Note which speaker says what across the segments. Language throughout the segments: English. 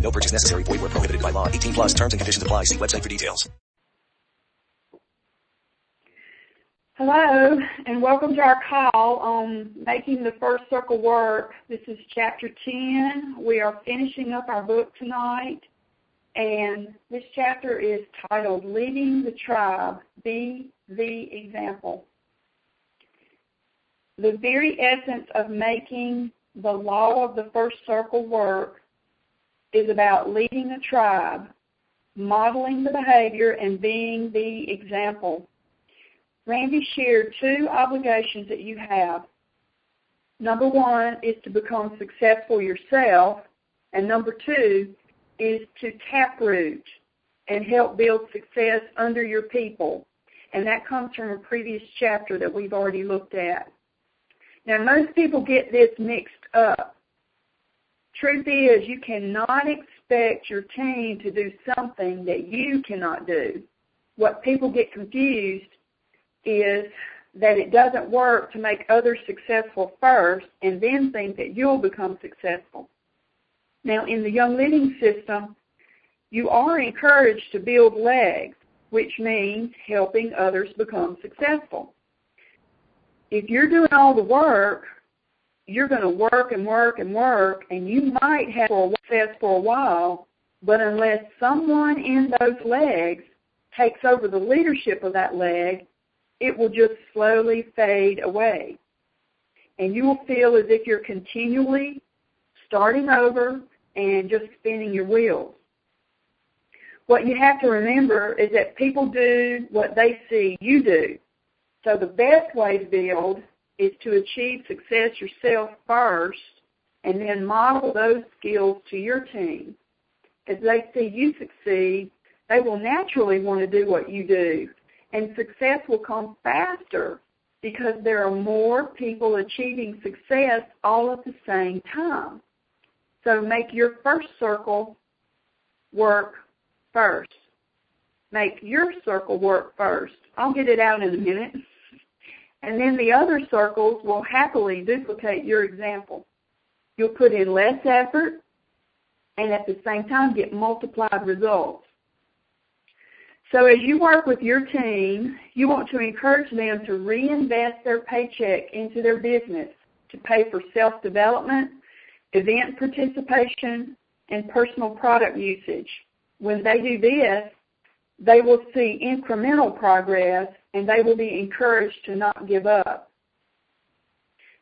Speaker 1: No purchase necessary. Void where prohibited by law. 18 plus terms and conditions apply. See website for details.
Speaker 2: Hello, and welcome to our call on making the first circle work. This is chapter 10. We are finishing up our book tonight, and this chapter is titled Leading the Tribe, Be the Example. The very essence of making the law of the first circle work is about leading a tribe, modeling the behavior, and being the example. Randy shared two obligations that you have. Number one is to become successful yourself, and number two is to taproot and help build success under your people. And that comes from a previous chapter that we've already looked at. Now, most people get this mixed up. Truth is, you cannot expect your team to do something that you cannot do. What people get confused is that it doesn't work to make others successful first and then think that you'll become successful. Now, in the Young Living system, you are encouraged to build legs, which means helping others become successful. If you're doing all the work, you're going to work and work and work, and you might have success for a while, but unless someone in those legs takes over the leadership of that leg, it will just slowly fade away. And you will feel as if you're continually starting over and just spinning your wheels. What you have to remember is that people do what they see you do. So the best way to build is to achieve success yourself first and then model those skills to your team. As they see you succeed, they will naturally want to do what you do. And success will come faster because there are more people achieving success all at the same time. So make your first circle work first. Make your circle work first. I'll get it out in a minute. And then the other circles will happily duplicate your example. You'll put in less effort and at the same time get multiplied results. So as you work with your team, you want to encourage them to reinvest their paycheck into their business to pay for self-development, event participation, and personal product usage. When they do this, they will see incremental progress and they will be encouraged to not give up.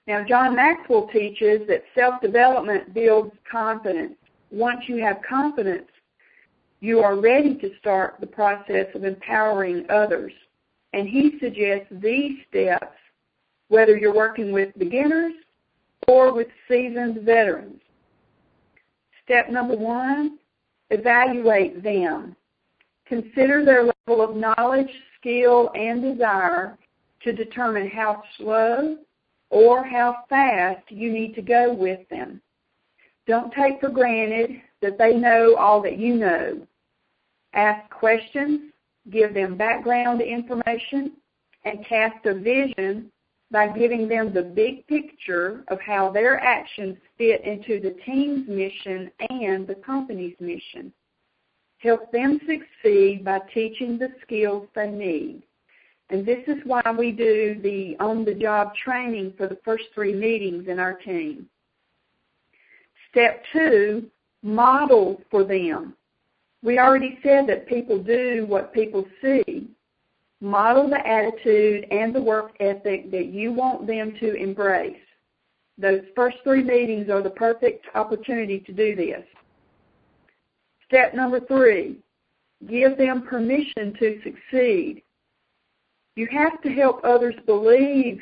Speaker 2: Now, John Maxwell teaches that self-development builds confidence. Once you have confidence, you are ready to start the process of empowering others. And he suggests these steps whether you're working with beginners or with seasoned veterans. Step number one, evaluate them. Consider their level of knowledge, skill, and desire to determine how slow or how fast you need to go with them. Don't take for granted that they know all that you know. Ask questions, give them background information, and cast a vision by giving them the big picture of how their actions fit into the team's mission and the company's mission. Help them succeed by teaching the skills they need. And this is why we do the on-the-job training for the first three meetings in our team. Step two, model for them. We already said that people do what people see. Model the attitude and the work ethic that you want them to embrace. Those first three meetings are the perfect opportunity to do this. Step number three, give them permission to succeed. You have to help others believe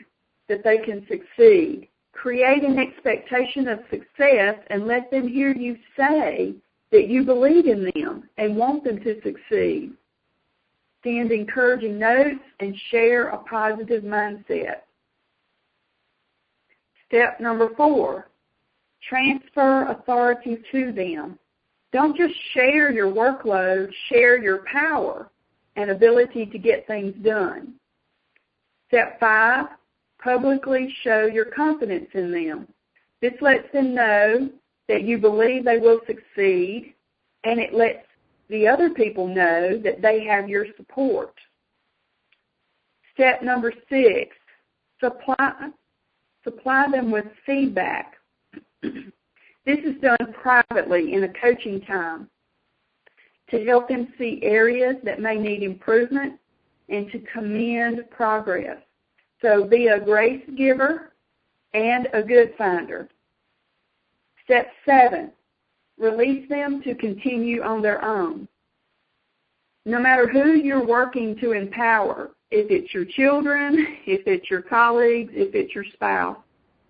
Speaker 2: that they can succeed. Create an expectation of success and let them hear you say that you believe in them and want them to succeed. Send encouraging notes and share a positive mindset. Step number four, transfer authority to them. Don't just share your workload, share your power and ability to get things done. Step five, publicly show your confidence in them. This lets them know that you believe they will succeed and it lets the other people know that they have your support. Step number six, supply, supply them with feedback. this is done privately in a coaching time to help them see areas that may need improvement and to commend progress. So be a grace giver and a good finder. Step seven, release them to continue on their own. No matter who you're working to empower, if it's your children, if it's your colleagues, if it's your spouse,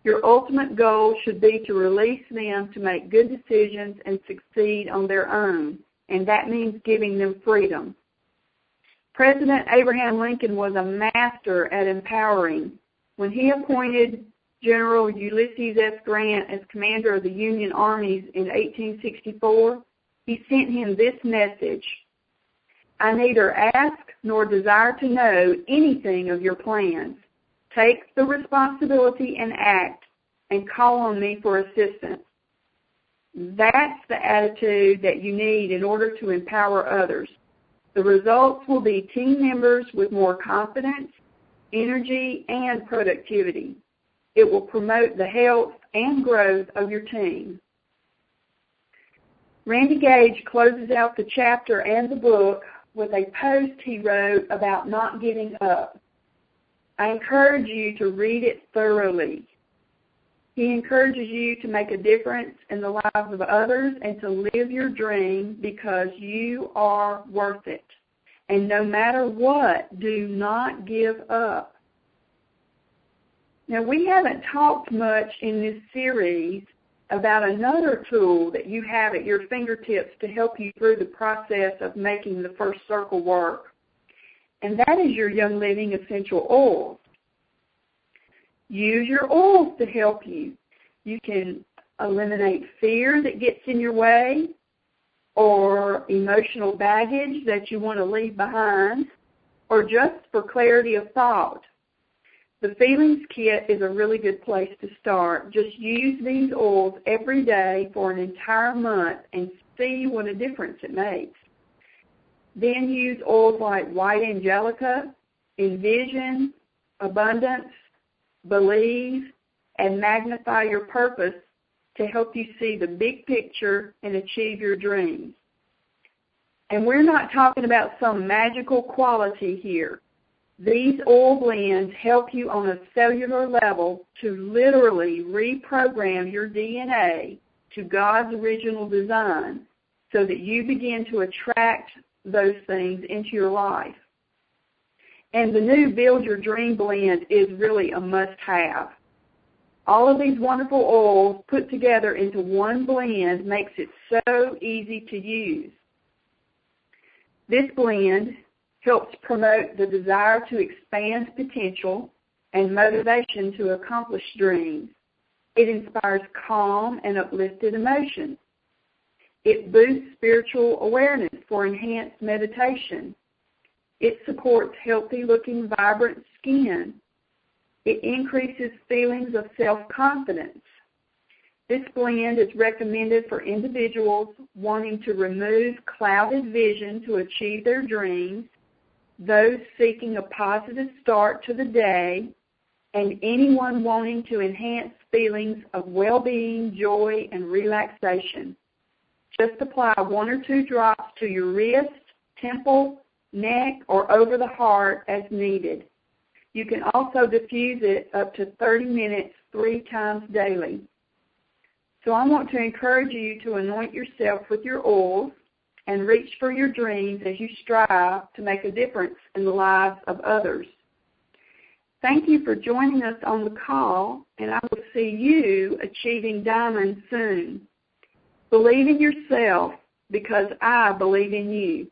Speaker 2: your ultimate goal should be to release them to make good decisions and succeed on their own, and that means giving them freedom. President Abraham Lincoln was a master at empowering. When he appointed General Ulysses S. Grant as commander of the Union armies in 1864, he sent him this message. I neither ask nor desire to know anything of your plans. Take the responsibility and act and call on me for assistance. That's the attitude that you need in order to empower others. The results will be team members with more confidence, energy, and productivity. It will promote the health and growth of your team. Randy Gage closes out the chapter and the book with a post he wrote about not giving up. I encourage you to read it thoroughly. He encourages you to make a difference in the lives of others and to live your dream because you are worth it. And no matter what, do not give up. Now, we haven't talked much in this series about another tool that you have at your fingertips to help you through the process of making the first circle work, and that is your Young Living essential oils. Use your oils to help you. You can eliminate fear that gets in your way or emotional baggage that you want to leave behind or just for clarity of thought. The Feelings Kit is a really good place to start. Just use these oils every day for an entire month and see what a difference it makes. Then use oils like White Angelica, Envision, Abundance, Believe, and Magnify Your Purpose to help you see the big picture and achieve your dreams. And we're not talking about some magical quality here. These oil blends help you on a cellular level to literally reprogram your DNA to God's original design so that you begin to attract those things into your life. And the new Build Your Dream blend is really a must-have. All of these wonderful oils put together into one blend makes it so easy to use. This blend helps promote the desire to expand potential and motivation to accomplish dreams. It inspires calm and uplifted emotions. It boosts spiritual awareness for enhanced meditation. It supports healthy looking vibrant skin it increases feelings of self-confidence. This blend is recommended for individuals wanting to remove clouded vision to achieve their dreams, those seeking a positive start to the day, and anyone wanting to enhance feelings of well-being, joy, and relaxation. Just apply one or two drops to your wrist, temple, neck, or over the heart as needed. You can also diffuse it up to 30 minutes three times daily. So I want to encourage you to anoint yourself with your oils and reach for your dreams as you strive to make a difference in the lives of others. Thank you for joining us on the call, and I will see you achieving diamonds soon. Believe in yourself because I believe in you.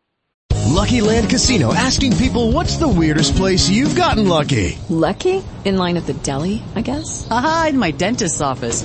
Speaker 3: Lucky Land Casino asking people what's the weirdest place you've gotten lucky?
Speaker 4: Lucky? In line at the deli, I guess?
Speaker 5: Aha, in my dentist's office.